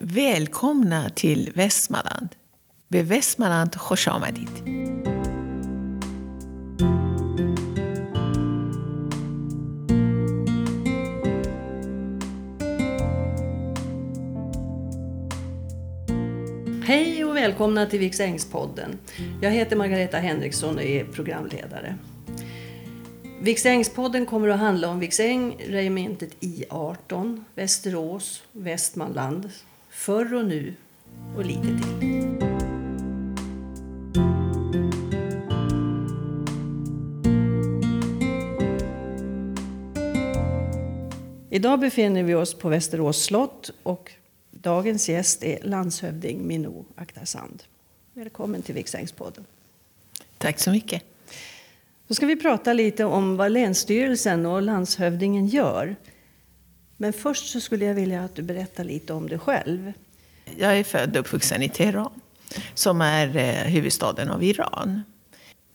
Välkomna till Västmanland. به Västmanland خوش آمدید. Hej och välkomna till Viksängspodden. Jag heter Margareta Henriksson och är programledare. Viksängspodden kommer att handla om Viksäng, regementet I18, Västerås, Västmanland, förr och nu och lite till. Idag befinner vi oss på Västerås slott och dagens gäst är landshövding Minou Akhtarzand. Välkommen till Viksängspodden. Tack så mycket. Då ska vi prata lite om vad Länsstyrelsen och landshövdingen gör. Men först så skulle jag vilja att du berättar lite om dig själv. Jag är född och uppvuxen i Teheran, som är eh, huvudstaden av Iran.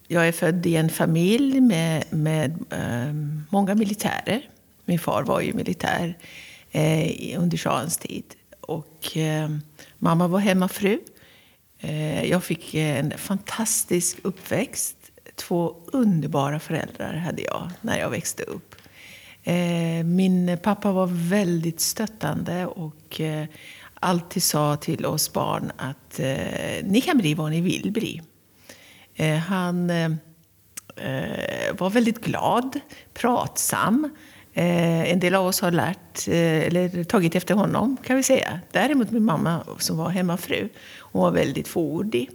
Jag är född i en familj med, med eh, många militärer. Min far var ju militär eh, under shahens tid. Och eh, mamma var hemmafru. Eh, jag fick en fantastisk uppväxt. Två underbara föräldrar hade jag när jag växte upp. Eh, min pappa var väldigt stöttande och eh, alltid sa till oss barn att eh, ni kan bli vad ni vill bli. Han var väldigt glad, pratsam. En del av oss har lärt, eller tagit efter honom kan vi säga. Däremot min mamma som var hemmafru, hon var väldigt fåordig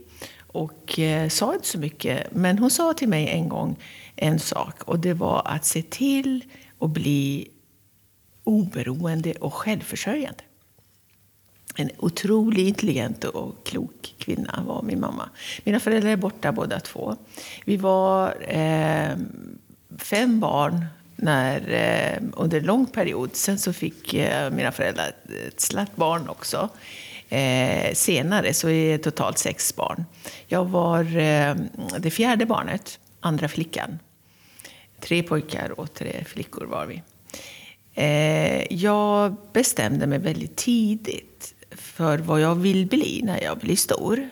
och sa inte så mycket. Men hon sa till mig en gång en sak och det var att se till och bli oberoende och självförsörjande. En otroligt intelligent och klok kvinna var min mamma. Mina föräldrar är borta båda två. Vi var eh, fem barn när, eh, under en lång period. Sen så fick eh, mina föräldrar ett slatt barn också. Eh, senare så är det totalt sex barn. Jag var eh, det fjärde barnet, andra flickan. Tre pojkar och tre flickor var vi. Eh, jag bestämde mig väldigt tidigt för vad jag vill bli när jag blir stor.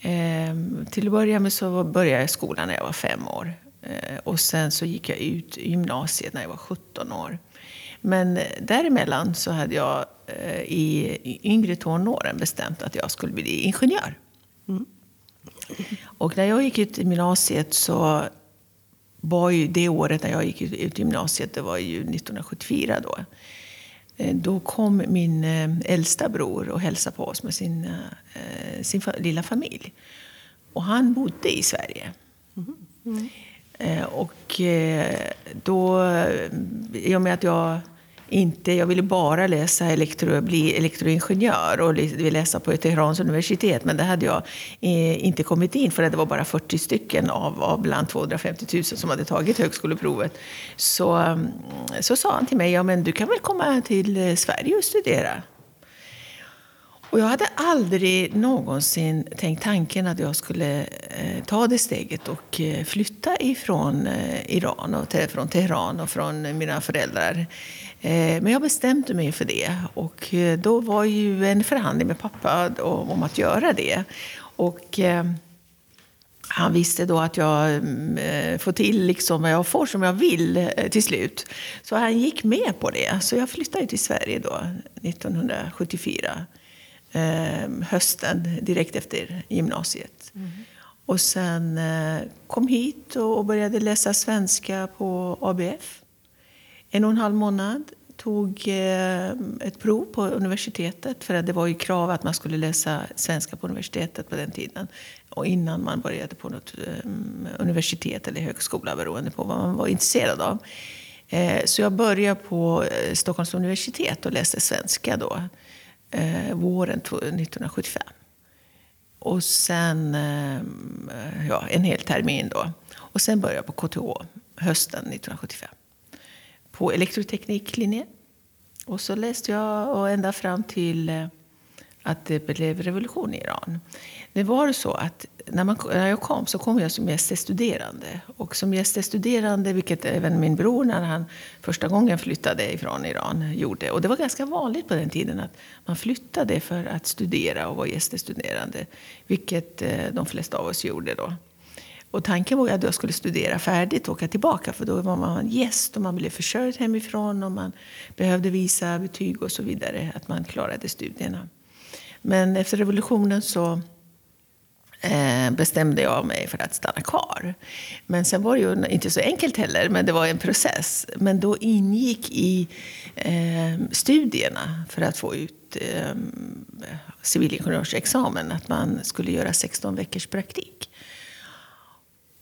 Eh, till att börja med så började jag skolan när jag var fem år. Eh, och sen så gick jag ut gymnasiet när jag var 17 år. Men däremellan så hade jag i yngre tonåren bestämt att jag skulle bli ingenjör. Mm. Och när jag gick ut gymnasiet så var ju det året när jag gick ut gymnasiet, det var ju 1974 då. Eh, då kom min eh, äldsta bror och hälsade på oss med sin, eh, sin lilla familj. Och han bodde i Sverige. Mm. Mm. Och då, i och med att jag inte, jag ville bara läsa elektro, bli elektroingenjör och läsa på Teherans universitet. Men det hade jag eh, inte kommit in för det var bara 40 stycken av, av bland 250 000 som hade tagit högskoleprovet. Så, mm, så sa han till mig, ja men du kan väl komma till eh, Sverige och studera. Och jag hade aldrig någonsin tänkt tanken att jag skulle eh, ta det steget och eh, flytta ifrån eh, Iran och från Teheran och från mina föräldrar. Eh, men jag bestämde mig för det. Och eh, då var ju en förhandling med pappa om att göra det. Och eh, han visste då att jag får till liksom vad jag får som jag vill till slut. Så han gick med på det. Så jag flyttade till Sverige då, 1974. hösten, direkt efter gymnasiet. Mm. Och sen kom hit och började läsa svenska på ABF en och en halv månad. Tog eh, ett prov på universitetet, för det var ju krav att man skulle läsa svenska på universitetet på den tiden. Och innan man började på något eh, universitet eller högskola, beroende på vad man var intresserad av. Eh, så jag började på Stockholms universitet och läste svenska då, våren 1975. Och sen ja, en hel termin då. Och sen började jag på KTH hösten 1975 på elektrotekniklinjen. Och så läste jag och ända fram till eh, att det blev revolution i Iran. Det var så att när, man, när jag kom så kom jag som gäststuderande. Och som gäststuderande, vilket även min bror när han första gången flyttade ifrån Iran gjorde. Och det var ganska vanligt på den tiden att man flyttade för att studera och vara gäststuderande. Vilket eh, de flesta av oss gjorde då. Och tanken var att jag skulle studera färdigt och åka tillbaka. För då var man gäst och man blev försörjd hemifrån och man behövde visa betyg och så vidare. Att man klarade studierna. Men efter revolutionen så eh, bestämde jag mig för att stanna kvar. Men sen var det ju inte så enkelt heller, men det var en process. Men då ingick i eh, studierna för att få ut eh, civilingenjörsexamen att man skulle göra 16 veckors praktik.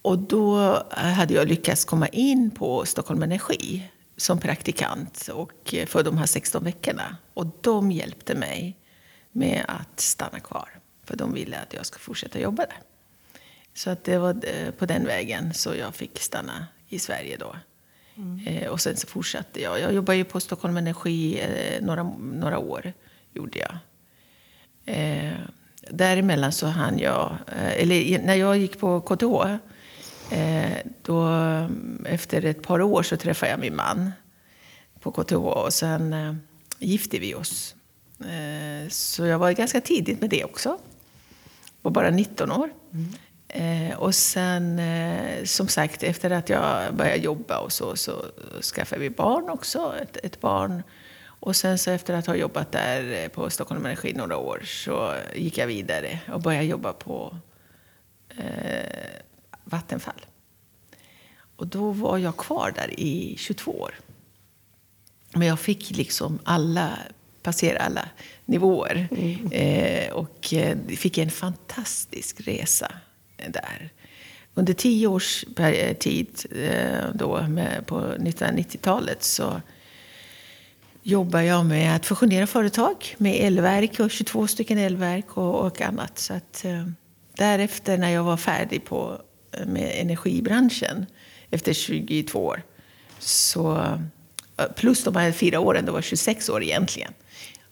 Och då hade jag lyckats komma in på Stockholm Energi som praktikant och för de här 16 veckorna. Och de hjälpte mig med att stanna kvar. För de ville att jag skulle fortsätta jobba där. Så att det var eh, på den vägen så jag fick stanna i Sverige då. Mm. Eh, och sen så fortsatte jag. Jag jobbade ju på Stockholm Energi eh, några, några år. gjorde jag. Eh, däremellan så hann jag, eller när jag gick på KTH, då efter ett par år så träffade jag min man på KTH och sen gifte vi oss. Eh, så jag var ganska tidigt med det också. Var bara 19 år. Mm. Och sen, eh, som sagt, efter att jag började jobba och så, så skaffade vi barn också. Ett, ett barn. Och sen så efter att ha jobbat där på Stockholm Energi några år så gick jag vidare och började jobba på eh, Vattenfall. Och då var jag kvar där i 22 år. Men jag fick liksom alla passera alla nivåer. Mm. Eh, och eh, fick en fantastisk resa där. Under tio års tid eh, då, med, på 1990-talet så jobbade jag med att fusionera företag med elverk, och 22 stycken elverk och, och annat. Så att, eh, därefter, när jag var färdig på, med energibranschen efter 22 år, så, plus de här fyra åren, det var 26 år egentligen,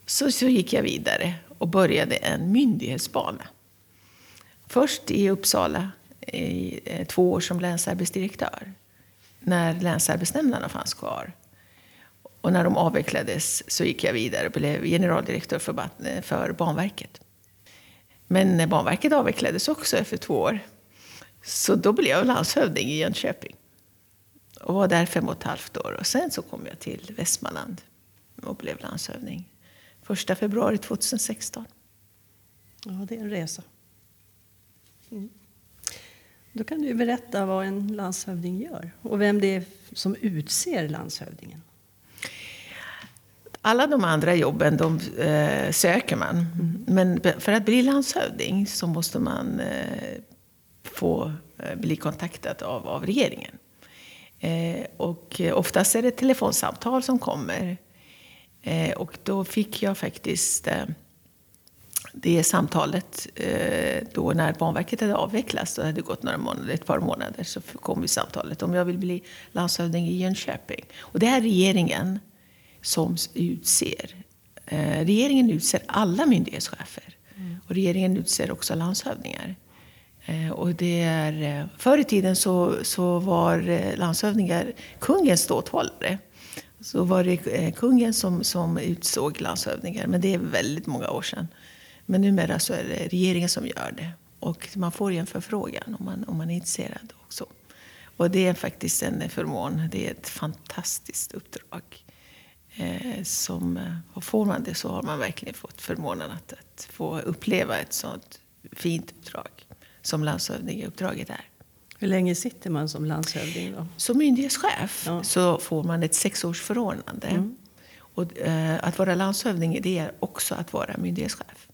så, så gick jag vidare och började en myndighetsbana. Först i Uppsala i eh, två år som länsarbetsdirektör. När länsarbetsnämnderna fanns kvar. Och när de avvecklades så gick jag vidare och blev generaldirektör för, för Banverket. Men Banverket avvecklades också efter två år. Så då blev jag landshövding i Jönköping. Och var där fem och ett halvt år. Och sen så kom jag till Västmanland och blev landshövding. 1 februari 2016. Ja, det är en resa. Mm. Då kan du berätta vad en landshövding gör och vem det är som utser landshövdingen. Alla de andra jobben de, eh, söker man. Mm. Men för att bli landshövding så måste man eh, få eh, bli kontaktad av, av regeringen. Eh, och oftast är det telefonsamtal som kommer Eh, och då fick jag faktiskt eh, det samtalet eh, då när Banverket hade avvecklats. Det hade gått några månader, ett par månader. Så kom samtalet om jag vill bli landshövding i Jönköping. Och det är regeringen som utser. Eh, regeringen utser alla myndighetschefer. Mm. Och regeringen utser också landshövdingar. Eh, och det är, eh, förr i tiden så, så var eh, landshövdingar kungens ståthållare så var det kungen som, som utsåg landshövdingar. Men det är väldigt många år sedan. Men numera så är det regeringen som gör det. Och man får ju en förfrågan om man, om man är intresserad också. Och det är faktiskt en förmån. Det är ett fantastiskt uppdrag. Eh, som, och får man det så har man verkligen fått förmånen att, att få uppleva ett sånt fint uppdrag som landshövdingeuppdraget är. Hur länge sitter man som landshövding? Då? Som myndighetschef ja. så får man ett sexårsförordnande. Mm. Och, eh, att vara landshövding det är också att vara myndighetschef.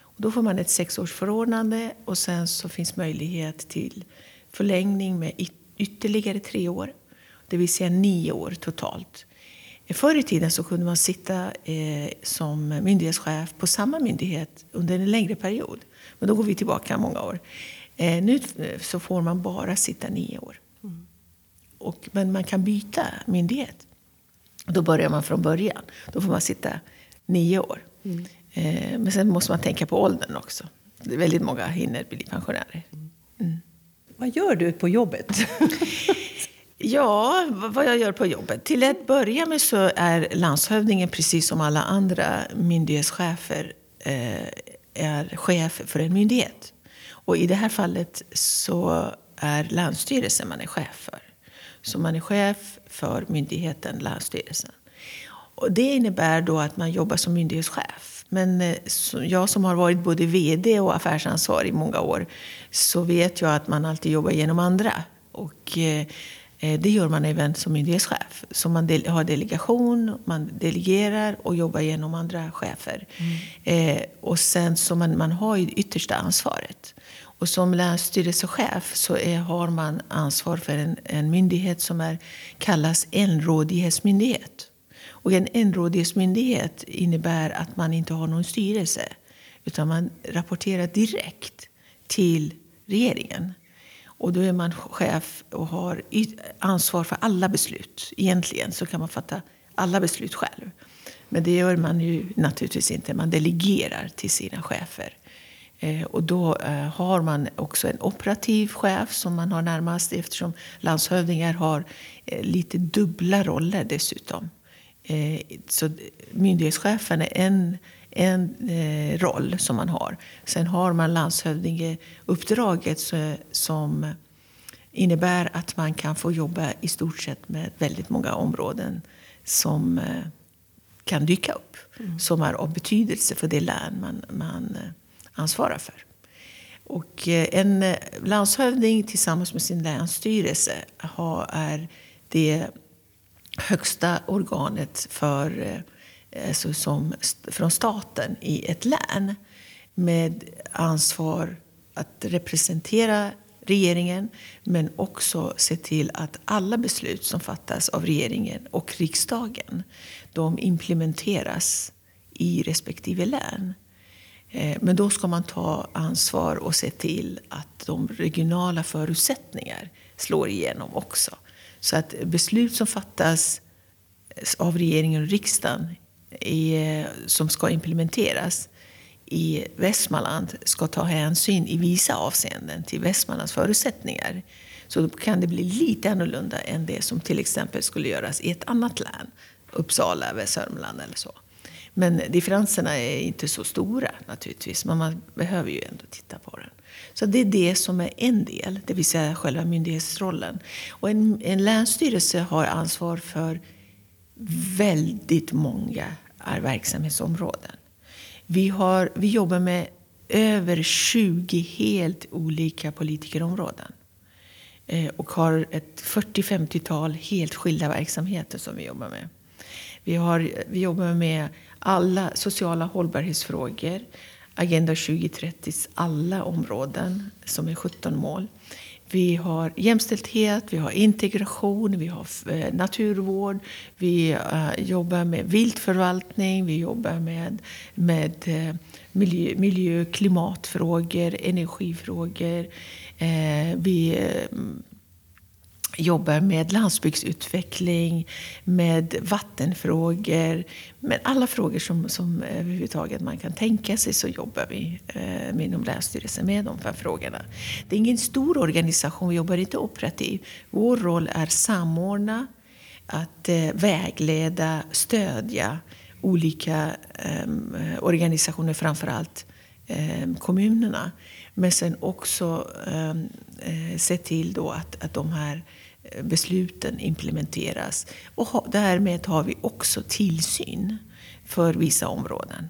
Och då får man ett sexårsförordnande och sen så finns möjlighet till förlängning med ytterligare tre år. Det vill säga nio år totalt. Förr i tiden så kunde man sitta eh, som myndighetschef på samma myndighet under en längre period. Men då går vi tillbaka många år. Eh, nu eh, så får man bara sitta nio år. Mm. Och, men man kan byta myndighet. Då börjar man från början. Då får man sitta nio år. Mm. Eh, men sen måste man tänka på åldern också. Väldigt många hinner bli pensionärer. Mm. Vad gör du på jobbet? ja, vad jag gör på jobbet? Till att börja med så är landshövdingen precis som alla andra myndighetschefer eh, är chef för en myndighet. Och i det här fallet så är Länsstyrelsen man är chef för. Så man är chef för myndigheten Länsstyrelsen. Och det innebär då att man jobbar som myndighetschef. Men eh, jag som har varit både VD och affärsansvarig i många år så vet jag att man alltid jobbar genom andra. Och eh, det gör man även som myndighetschef. Så man har delegation, man delegerar och jobbar genom andra chefer. Mm. och sen så man, man har ju yttersta ansvaret. Och som länsstyrelsechef så är, har man ansvar för en, en myndighet som är, kallas enrådighetsmyndighet. Och en enrådighetsmyndighet innebär att man inte har någon styrelse utan man rapporterar direkt till regeringen. Och då är man chef och har ansvar för alla beslut. Egentligen så kan man fatta alla beslut själv. Men det gör man ju naturligtvis inte. Man delegerar till sina chefer. Eh, och då eh, har man också en operativ chef som man har närmast eftersom landshövdingar har eh, lite dubbla roller dessutom. Så myndighetschefen är en, en roll som man har. Sen har man landshövdingeuppdraget som innebär att man kan få jobba i stort sett med väldigt många områden som kan dyka upp. Mm. Som är av betydelse för det län man, man ansvarar för. Och eh, en eh, landshövding tillsammans med sin länsstyrelse är det högsta organet för, eh, alltså som, från staten i ett län med ansvar att representera regeringen men också se till att alla beslut som fattas av regeringen och riksdagen de implementeras i respektive län. Eh, men då ska man ta ansvar och se till att de regionala förutsättningar slår igenom också. Så att beslut som fattas av regeringen och riksdagen som ska implementeras i Västmanland ska ta hänsyn i vissa avseenden till Västmanlands förutsättningar. Så då kan det bli lite annorlunda än det som till exempel skulle göras i ett annat län. Uppsala Västsörmland eller så. Men differenserna är inte så stora naturligtvis, men man behöver ju ändå titta på den. Så det är det som är en del, det vill säga själva myndighetsrollen. Och en, en länsstyrelse har ansvar för väldigt många verksamhetsområden. Vi, har, vi jobbar med över 20 helt olika politikerområden. Eh, och har ett 40-50-tal helt skilda verksamheter som vi jobbar med. Vi, har, vi jobbar med alla sociala hållbarhetsfrågor, Agenda 2030s alla områden, som är 17 mål. Vi har jämställdhet, vi har integration, vi har eh, naturvård, vi eh, jobbar med viltförvaltning, vi jobbar med, med eh, miljö, miljö, klimatfrågor, energifrågor. Vi jobbar med landsbygdsutveckling, med vattenfrågor. Med alla frågor som, som eh, överhuvudtaget man kan tänka sig så jobbar vi eh, inom Länsstyrelsen med de här frågorna. Det är ingen stor organisation, vi jobbar inte operativt. Vår roll är att samordna, att eh, vägleda, stödja olika ehm, eh, organisationer, framförallt eh, kommunerna. Men sen också ehm, eh, se till då att, att de här besluten implementeras. Och därmed har vi också tillsyn för vissa områden.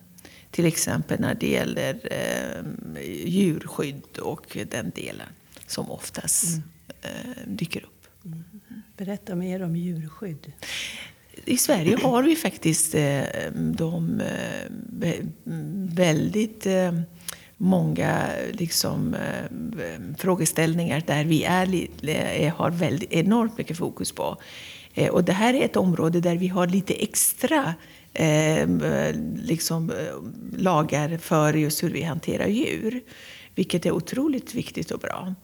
Till exempel när det gäller eh, djurskydd och den delen som oftast mm. eh, dyker upp. Mm. Berätta mer om djurskydd. I Sverige har vi faktiskt eh, de eh, väldigt eh, många liksom, eh, frågeställningar där vi är, eh, har väldigt, enormt mycket fokus på. Eh, och det här är ett område där vi har lite extra ehm, eh, liksom, lagar för just hur vi hanterar djur. Vilket är otroligt viktigt och bra.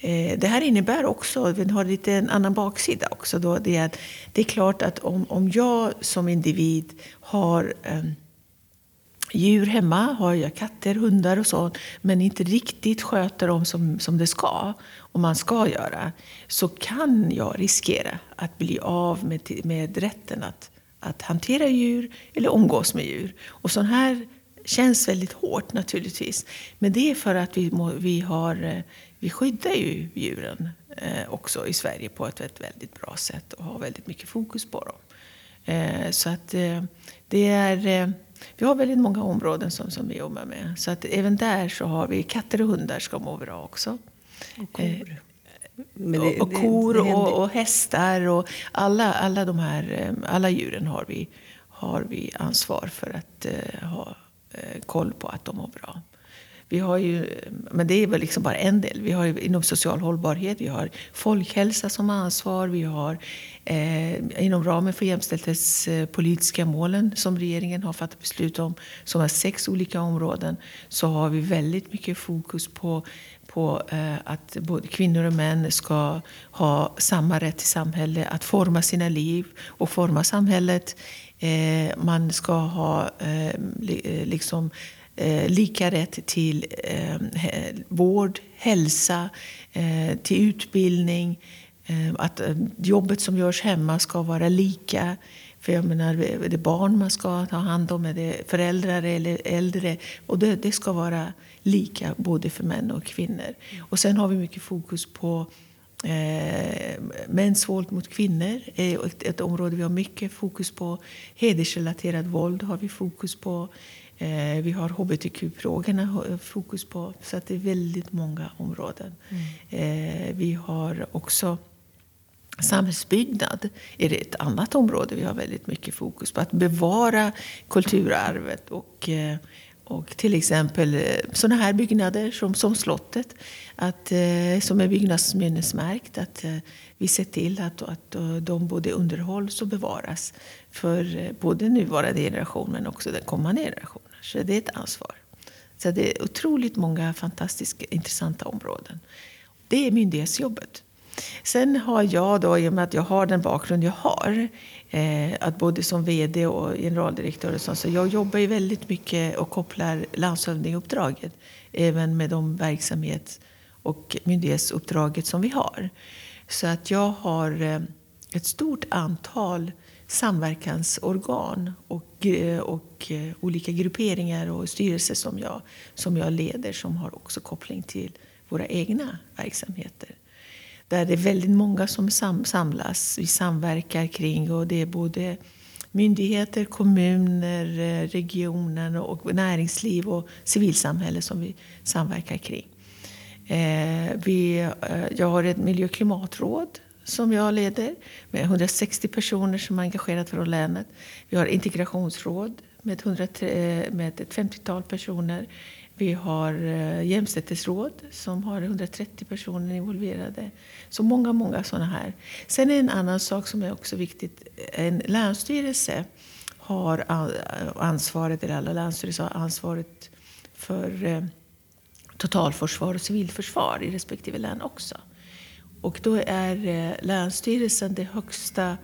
Eh, det här innebär också, vi har lite en annan baksida också. Då, det, är, det är klart att om, om jag som individ har ehm, djur hemma, har jag katter, hundar och så, men inte riktigt sköter dem som, som det ska, och man ska göra, så kan jag riskera att bli av med, med rätten att, att hantera djur eller umgås med djur. Och sån här känns väldigt hårt naturligtvis. Men det är för att vi, må, vi, har, eh, vi skyddar ju djuren eh, också i Sverige på ett väldigt, väldigt bra sätt och har väldigt mycket fokus på dem. Eh, så att eh, det är... Eh, Eh, vi har väldigt många områden som, som vi jobbar med. Så att även där så har vi katter och hundar ska må bra också. Och kor. Det, och, och kor och, och, hästar och alla, alla de här alla djuren har vi, har vi ansvar för att uh, ha uh, koll på att de mår bra. Vi har ju, men det är väl liksom bara en del. Vi har inom social hållbarhet, vi har folkhälsa som ansvar, vi har eh, inom ramen för jämställdhetspolitiska målen som regeringen har fattat beslut om, som är sex olika områden, så har vi väldigt mycket fokus på på eh, att både kvinnor och män ska ha samma rätt till samhälle, att forma sina liv och forma samhället. Eh, man ska ha eh, eh liksom eh, lika rätt till eh, vård, hälsa, eh, till utbildning. Eh, att eh, jobbet som görs hemma ska vara lika. För jag menar, är det barn man ska ta hand om, är det föräldrar eller äldre? Och det, det ska vara lika både för män och kvinnor. Och sen har vi mycket fokus på Eh, mäns våld mot kvinnor är ett, ett område vi har mycket fokus på. Hedersrelaterat våld har vi fokus på. Eh, vi har hbtq-frågorna fokus på. Så det är väldigt många områden. Mm. Eh, vi har också samhällsbyggnad. är det ett annat område vi har väldigt mycket fokus på. Att bevara kulturarvet och eh, och till exempel eh, sådana här byggnader som, som slottet, att, eh, som är byggnadsminnesmärkt. Att vi ser till att, att de både underhålls och bevaras för både nuvarande generation men också den kommande generationen. Så det är ett ansvar. Så det är otroligt många fantastiskt intressanta områden. Det är myndighetsjobbet. Sen har jag, då, i och med att jag har den bakgrund jag har, eh, att både som VD och generaldirektör och så, så jag jobbar ju väldigt mycket och kopplar landshövdingeuppdraget även med de verksamhets och myndighetsuppdraget som vi har. Så att jag har eh, ett stort antal samverkansorgan och, och eh, olika grupperingar och styrelser som jag, som jag leder som har också koppling till våra egna verksamheter. Där det är väldigt många som sam samlas, vi samverkar kring och det är både myndigheter, kommuner, eh, regionen, regioner och näringsliv och civilsamhälle som vi samverkar kring. Eh, vi, eh, jag har ett miljö och klimatråd som jag leder med 160 personer som är engagerade från länet. Vi har integrationsråd med, 100, eh, med ett 50-tal personer. Vi har eh, jämställdhetsråd som har 130 personer involverade. Så många, många sådana här. Sen är en annan sak som är också viktigt. En länsstyrelse har ansvaret, eller alla länsstyrelser har ansvaret för eh, totalförsvar och civilförsvar i respektive län också. Och då är eh, Länsstyrelsen den högsta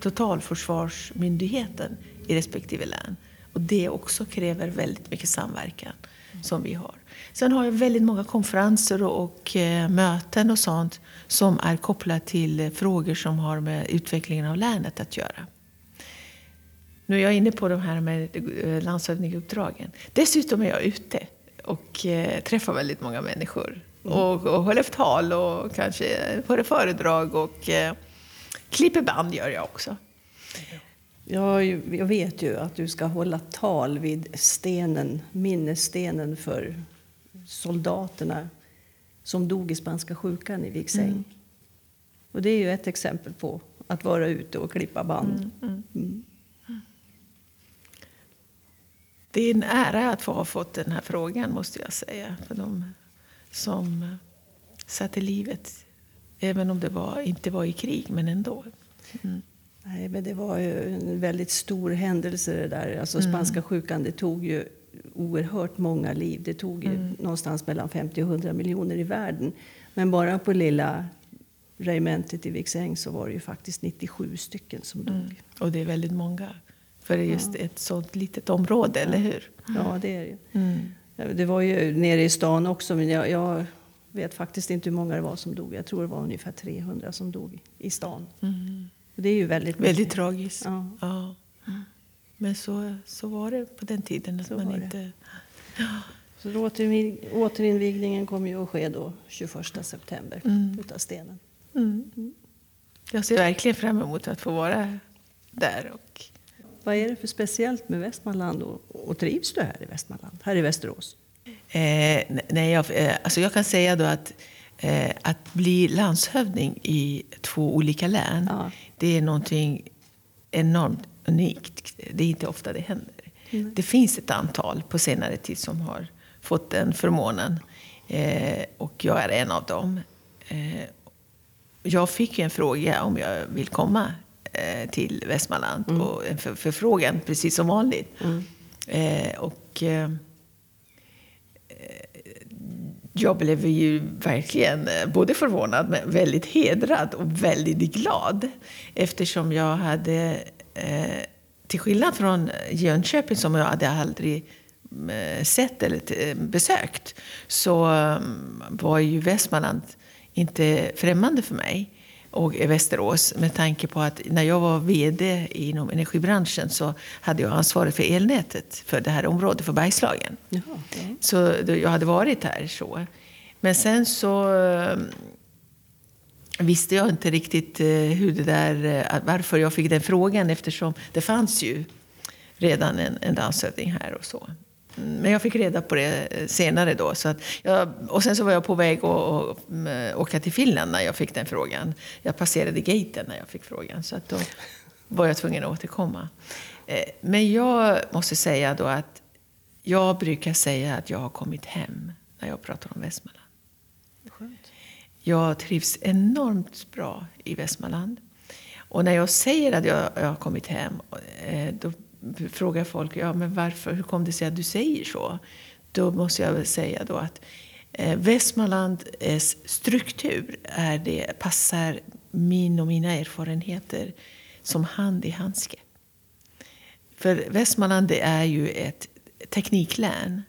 totalförsvarsmyndigheten i respektive län. Och det också kräver väldigt mycket samverkan som vi har. Sen har jag väldigt många konferenser och, och eh, möten och sånt som är kopplat till eh, frågor som har med utvecklingen av länet att göra. Nu är jag inne på de här med eh, landshövdingeuppdragen. Dessutom är jag ute och eh, träffar väldigt många människor. Mm. Och, och håller tal och kanske håller föredrag och klipper band gör jag också. Jag, jag vet ju att du ska hålla tal vid stenen, minnesstenen för soldaterna som dog i spanska sjukan i Viksäng. Mm. Och det är ju ett exempel på att vara ute och klippa band. Mm, mm. mm. Det är en ära att få ha fått den här frågan, måste jag säga. För de som satte livet, även om det var, inte var i krig, men ändå. Mm. Nej, men det var ju en väldigt stor händelse det där. Alltså mm. spanska sjukan, det tog ju oerhört många liv. Det tog ju mm. någonstans mellan 50 och 100 miljoner i världen. Men bara på lilla regementet i Viksäng så var det ju faktiskt 97 stycken som dog. Mm. Och det är väldigt många För det är just ett sånt litet område, eller hur? Ja, det är det ju. Mm. Det var ju nere i stan också, men jag, jag vet faktiskt inte hur många det var som dog. Jag tror det var ungefär 300 som dog i stan. Mm. Det är ju väldigt Väldigt tragiskt. Ja. Ja. Men så, så var det på den tiden. Att Så man inte... Så då återinvig, återinvigningen kommer ju att ske då 21 september Mm. utav stenen. Mm. Jag ser verkligen fram emot att få vara där. Och, Vad är det för speciellt med Västmanland och, och trivs du här i Västmanland, här i Västerås? eh, nej, jag, eh, alltså jag kan säga då att, eh, att bli landshövding i två olika län, Ja. det är någonting enormt unikt. Det är inte ofta det händer. Det finns ett antal på senare tid som har fått den förmånen. Eh, och jag är en av dem. Eh, jag fick ju en fråga om jag vill komma eh, till Västmanland. Och en för, förfrågan, precis som vanligt. Eh, och, eh, jag blev ju verkligen eh, både förvånad men väldigt hedrad och väldigt glad. Eftersom jag hade, eh, till skillnad från Jönköping som jag hade aldrig eh, sett eller eh, besökt, så mm, var ju Västmanland inte främmande för mig och Västerås med tanke på att när jag var VD inom energibranschen så hade jag ansvaret för elnätet för det här området, för Bergslagen. Jaha, ja. Så jag hade varit här så. Men sen så eh, visste jag inte riktigt eh, hur det där, eh, varför jag fick den frågan eftersom det fanns ju redan en, en landshövding här och så. Men jag fick reda på det eh, senare då. Så att jag, och sen så var jag på väg att mm, åka till Finland när jag fick den frågan. Jag passerade gaten när jag fick frågan. Så att då var jag tvungen att återkomma. Eh, Men jag måste säga då att jag brukar säga att jag har kommit hem när jag pratar om Västmanland. Skönt. Jag trivs enormt bra i Västmanland. Och när jag säger att jag, jag har kommit hem, eh, då frågar folk ja, men varför, hur kom det sig att du säger så? Då måste jag väl säga då att eh, Västmanlands eh, struktur är det, passar min och mina erfarenheter som hand i handske. För Västmanland det är ju ett tekniklän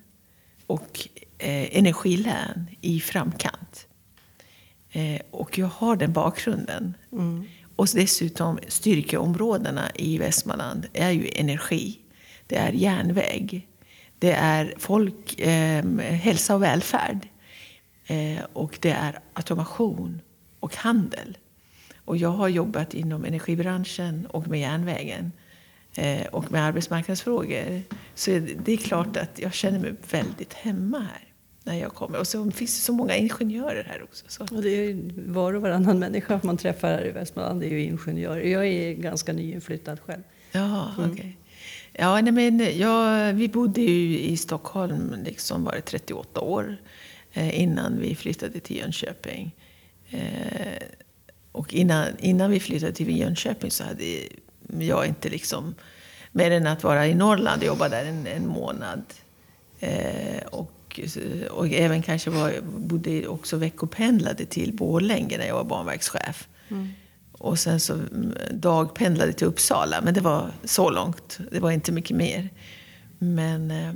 och eh, energilän i framkant. Eh, och jag har den bakgrunden. Mm. Och dessutom styrkeområdena i Västmanland är ju energi, det är järnväg, det är folk, eh, hälsa och välfärd eh, och det är automation och handel. Och jag har jobbat inom energibranschen och med järnvägen eh, och med arbetsmarknadsfrågor. Så det är klart att jag känner mig väldigt hemma här när jag kommer. Och så finns det så många ingenjörer här också. Så. Och det är var och varannan människa man träffar här i Västmanland är ju ingenjör. Jag är ganska nyinflyttad själv. Ja, okej. Ja, nej, men jag, vi bodde ju i Stockholm liksom var det 38 år eh, innan vi flyttade till Jönköping. Eh, och innan, innan vi flyttade till Jönköping så hade jag inte liksom, mer än att vara i Norrland och jobba där en, en månad. Eh, och, och även kanske var, bodde också veckopendlade till Borlänge när jag var banverkschef. Och sen så mm, dagpendlade till Uppsala, men det var så långt. Det var inte mycket mer. Men eh,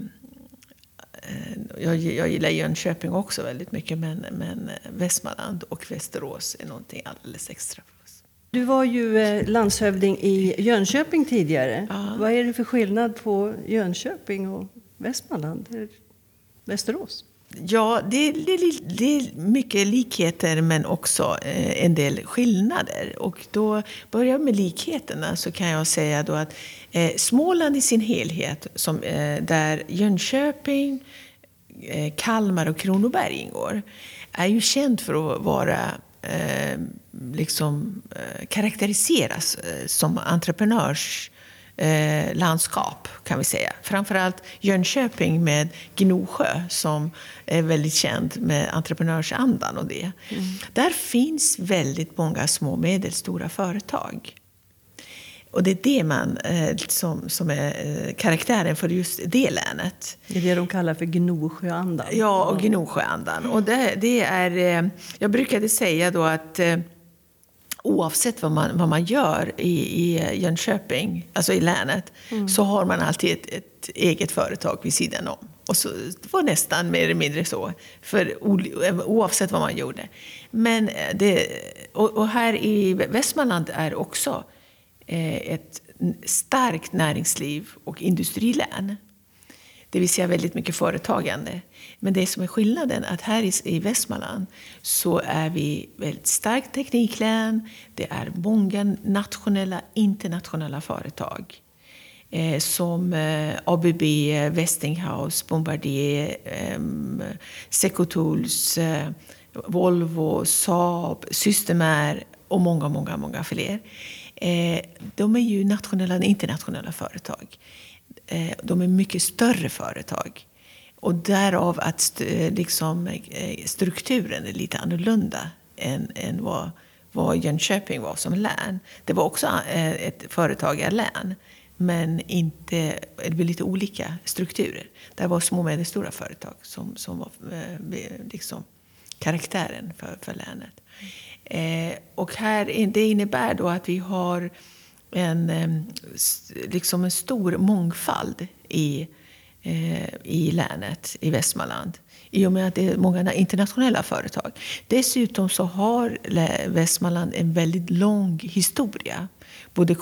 jag, jag gillar Jönköping också väldigt mycket, men, men Västmanland och Västerås är någonting alldeles extra för oss. Du var ju eh, landshövding i Jönköping tidigare. Ja. Vad är det för skillnad på Jönköping och Västmanland? Västerås? Ja, det är, det, är, det är mycket likheter men också eh, en del skillnader. Och då börjar jag med likheterna så kan jag säga då att eh, Småland i sin helhet, som, eh, där Jönköping, eh, Kalmar och Kronoberg ingår, är ju känt för att vara eh, liksom eh, karaktäriseras eh, som entreprenörs eh, landskap kan vi säga. Framförallt Jönköping med Gnosjö som är väldigt känd med entreprenörsandan och det. Där finns väldigt många små och medelstora företag. Och det är det man, eh, som, som är eh, karaktären för just det länet. Det är det de kallar för Gnosjöandan. Ja, och Gnosjöandan. Och det, det är, eh, jag brukade säga då att oavsett vad man, vad man gör i, i Jönköping, alltså i länet, mm. så har man alltid ett, ett, eget företag vid sidan om. Och så, det var nästan mer eller mindre så, för oavsett vad man gjorde. Men det, och, och här i Västmanland är också eh, ett starkt näringsliv och industrilän. Det vill säga väldigt mycket företagande. Men det som är skillnaden är att här i Västmanland så är vi väldigt starkt tekniklän. Det är många nationella, internationella företag. Eh, som eh, ABB, Westinghouse, Bombardier, eh, Secotools, eh, Volvo, Saab, Systemair och många, många, många fler. Eh, de är ju nationella och internationella företag. Eh, de är mycket större företag. Och därav att eh, liksom, eh, strukturen är lite annorlunda än, än vad, vad Jönköping var som län. Det var också ett företagarlän, men inte, det blev lite olika strukturer. Det var små och medelstora företag som, som var liksom, karaktären för, för länet. Eh, och här, det innebär då att vi har en, liksom en stor mångfald i, eh, i länet, i Västmanland. I och med att det är många internationella företag. Dessutom så har Västmanland en väldigt lång historia. Både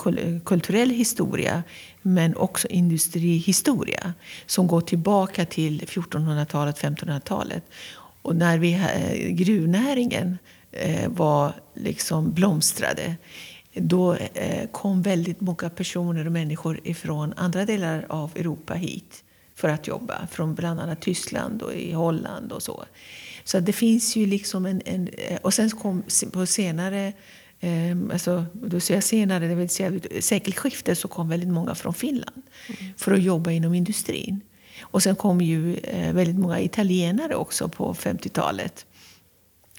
kulturell historia men också industrihistoria. Som går tillbaka till 1400-talet, 1500-talet. Och när vi, eh, gruvnäringen eh, var liksom blomstrade då eh, kom väldigt många personer och människor ifrån andra delar av Europa hit för att jobba. Från bland annat Tyskland och i Holland och så. Så det finns ju liksom en... en och sen kom på senare Eh, alltså, då säger jag senare, det vill säga sekelskiftet, så kom väldigt många från Finland mm. för att jobba inom industrin. Och sen kom ju eh, väldigt många italienare också på 50-talet.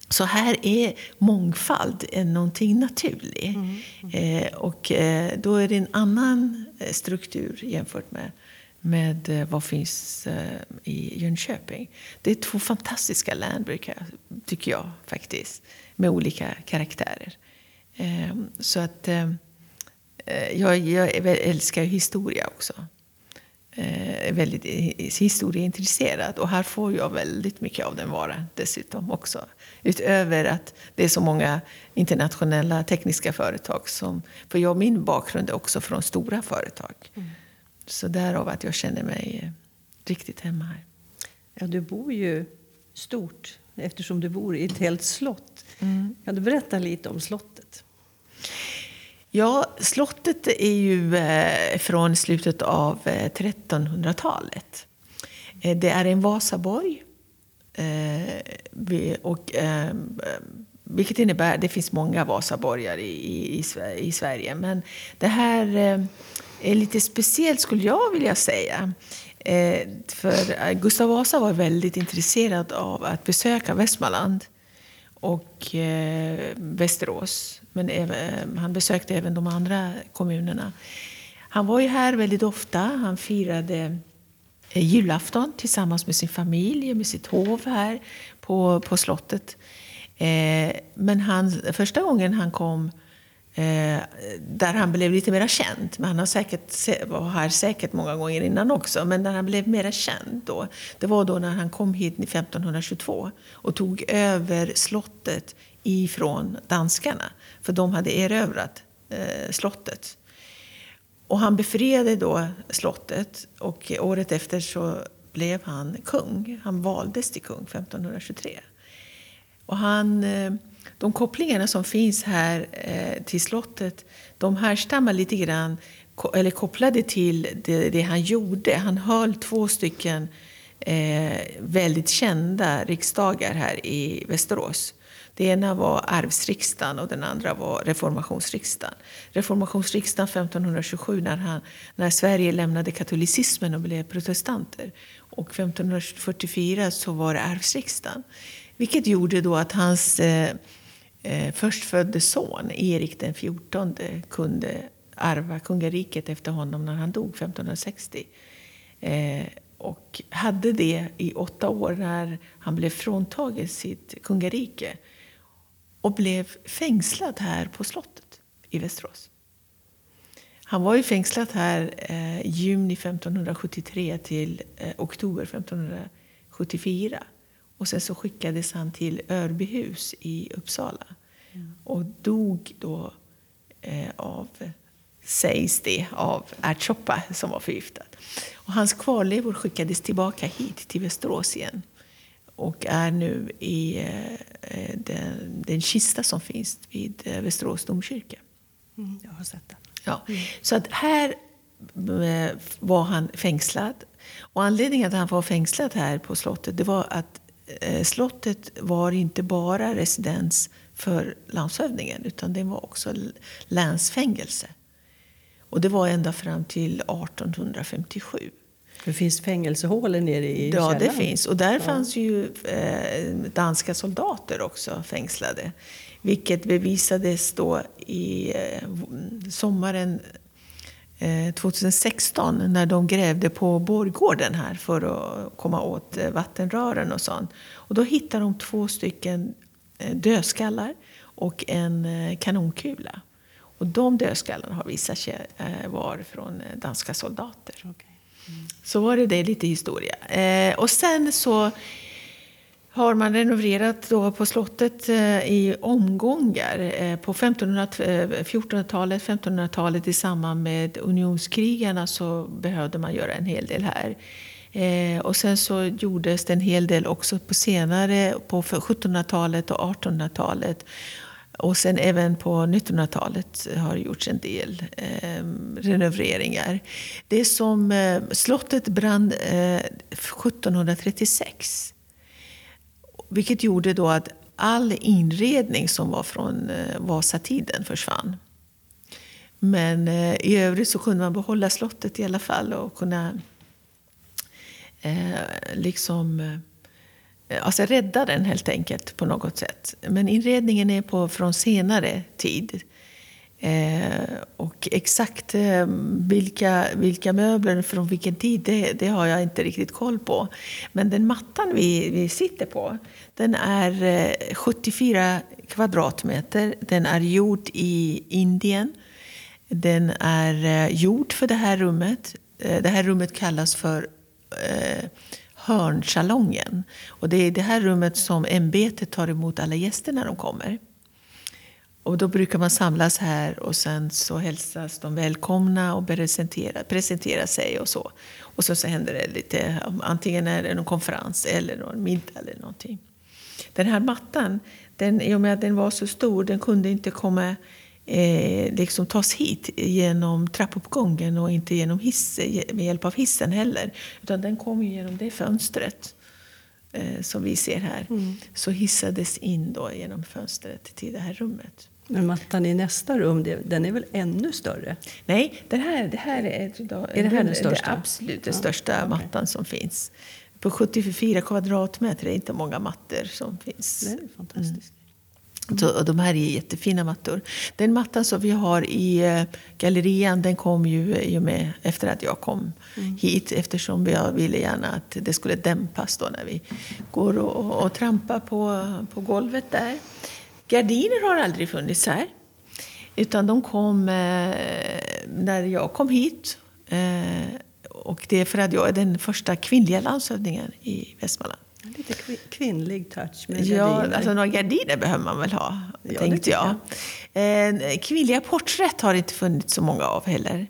Så här är mångfald någonting naturligt. Mm. Mm. Eh, och eh, då är det en annan eh, struktur jämfört med, med eh, vad finns eh, i Jönköping. Det är två fantastiska län, tycker jag faktiskt, med olika karaktärer. Eh, så att jag, jag älskar historia också är väldigt historieintresserad. Och här får jag väldigt mycket av den varan dessutom också. Utöver att det är så många internationella tekniska företag. Som, för jag, min bakgrund är också från stora företag. Mm. Så därav att jag känner mig eh, riktigt hemma här. Ja, du bor ju stort eftersom du bor i ett helt slott. Mm. Kan du berätta lite om slottet? Ja, slottet är ju eh, från slutet av eh, 1300-talet. Eh, det är en Vasaborg och, ehm, vilket innebär att det finns många Vasaborgar i, i, Sverige. Men det här är lite speciellt skulle jag vilja säga. För Gustav Vasa var väldigt intresserad av att besöka Västmanland och eh, Västerås. Men även, eh, han besökte även de andra kommunerna. Han var ju här väldigt ofta. Han firade Eh, julafton tillsammans med sin familj, med sitt hov här på, på slottet. Eh, men han, första gången han kom, eh, där han blev lite mer känd, men han har säkert, var här säkert många gånger innan också, men när han blev mer känd då, det var då när han kom hit 1522 och tog över slottet ifrån danskarna, för de hade erövrat eh, slottet. Och han befriade då slottet och året efter så blev han kung. Han valdes till kung 1523. Och han, eh, de kopplingarna som finns här eh, till slottet de härstammar lite grann, eller kopplade till det, det han gjorde. Han höll två stycken eh, väldigt kända riksdagar här i Västerås. Det ena var arvsriksdagen och den andra var reformationsriksdagen. Reformationsriksdagen 1527 när, han, när Sverige lämnade katolicismen och blev protestanter. Och 1544 så var det arvsriksdagen. Vilket gjorde då att hans eh, eh, förstfödde son, Erik den XIV, kunde ärva kungariket efter honom när han dog 1560. Eh, och hade det i åtta år när han blev fråntagen sitt kungarike. och blev fängslad här på slottet i Västerås. Han var ju fängslad här eh, juni 1573 till eh, oktober 1574. Och sen så skickades han till Örbyhus i Uppsala och dog då eh, av, sägs det, av ärtsoppa som var förgiftad. Och hans kvarlevor skickades tillbaka hit till Västerås igen och är nu i eh, den, den kista som finns vid eh, Västerås domkyrka. Mm, jag har sett den. Ja. Så att här eh, var han fängslad. Och anledningen till att han var fängslad här på slottet det var att eh, slottet var inte bara residens för landshövdingen utan det var också länsfängelse. Och det var ända fram till 1857. Det finns fängelsehål nere i Ja, det finns. Och där ja. fanns ju eh, danska soldater också fängslade. Vilket bevisades då i eh, sommaren eh, 2016 när de grävde på Borggården här för att komma åt eh, vattenrören och sånt. Och då hittade de två stycken eh, dödskallar och en eh, kanonkula. Och de dödskallarna har visat sig eh, vara från danska soldater. Okay. Mm. Så var det, det lite historia. och sen så har man renoverat då på slottet eh, i omgångar. Eh, på 1400-talet, 1500-talet i samband med unionskrigarna så behövde man göra en hel del här. Eh, och sen så gjordes det en hel del också på senare, på 1700-talet och 1800-talet. Och sen även på 1900-talet har det gjorts en del eh, renoveringar. Det som eh, slottet brann eh, 1736 vilket gjorde då att all inredning som var från eh, Vasatiden försvann. Men eh, i övrigt så kunde man behålla slottet i alla fall och kunna eh, liksom eh, alltså rädda den helt enkelt på något sätt. Men inredningen är på, från senare tid. Eh, och exakt eh, vilka, vilka möbler från vilken tid, det, det, har jag inte riktigt koll på. Men den mattan vi, vi sitter på, den är eh, 74 kvadratmeter. Den är gjord i Indien. Den är eh, gjord för det här rummet. Eh, det här rummet kallas för eh, hörnsalongen. Och det är det här rummet som ämbetet tar emot alla gäster när de kommer. Och då brukar man samlas här och sen så hälsas de välkomna och presentera, presentera sig och så. Och så, så händer det lite, antingen är det någon konferens eller någon middag eller någonting. Den här mattan, den, i och med att den var så stor, den kunde inte komma eh, liksom tas hit genom trappuppgången och inte genom hiss, med hjälp av hissen heller. Utan den kom genom det fönstret eh, som vi ser här. Mm. Så hissades in då genom fönstret till det här rummet. Men mattan i nästa rum, den är väl ännu större? Nej, den här, det här är, är det här den, största? Det absolut den största ja, okay. mattan som finns. På 74 kvadratmeter är det inte många mattor som finns. Det är fantastiskt. Mm. Så, de här är jättefina mattor. Den mattan som vi har i eh, gallerian den kom ju i och med efter att jag kom mm. hit eftersom jag ville gärna att det skulle dämpas då när vi går och, och trampar på, på golvet där. Gardiner har aldrig funnits här. Utan de kom eh, när jag kom hit. Eh, och det är för att jag är den första kvinnliga landshövdingen i Västmanland. Lite kvinnlig touch med gardiner. Ja, alltså några gardiner behöver man väl ha, ja, tänkte jag. jag. Eh, kvinnliga porträtt har inte funnits så många av heller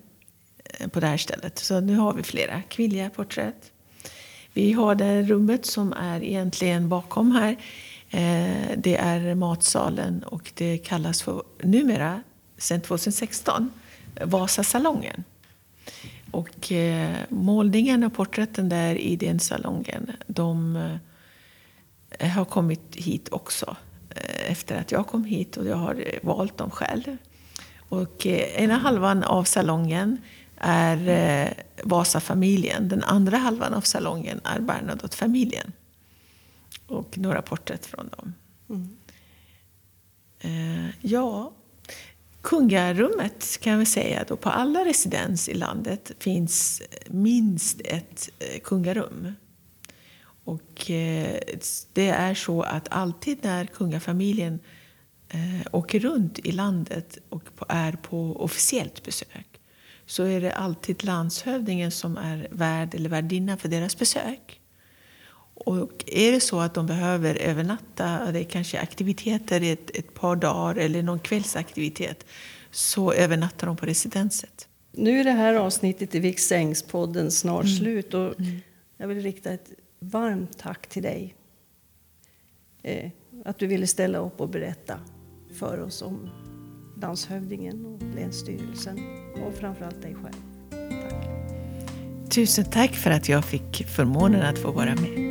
eh, på det här stället. Så nu har vi flera kvinnliga porträtt. Vi har det rummet som är egentligen bakom här Eh, det är matsalen och det kallas för, numera, sedan 2016, Vasasalongen. Och eh, målningen och porträtten där i den salongen, de eh, har kommit hit också efter att jag kom hit och jag har valt dem själv. Och ena halvan av salongen är Vasafamiljen. Den andra halvan av salongen är Bernadotte-familjen och några porträtt från dem. Mm. Eh, ja, kungarummet kan jag säga då på alla residens i landet finns eh, minst ett eh, kungarum. Och eh, det är så att alltid när kungafamiljen åker runt i landet och är på officiellt besök så är det alltid landshövdingen som är värd eller värdinna för deras besök. Och är det så att de behöver övernatta, det är kanske aktiviteter i ett, ett par dagar eller någon kvällsaktivitet, så övernattar de på residenset. Nu är det här avsnittet i Viksängspodden snart mm. slut och mm. jag vill rikta ett varmt tack till dig. Eh, att du ville ställa upp och berätta för oss om landshövdingen och Länsstyrelsen och framförallt dig själv. Tack. Tusen tack för att jag fick förmånen att få vara med.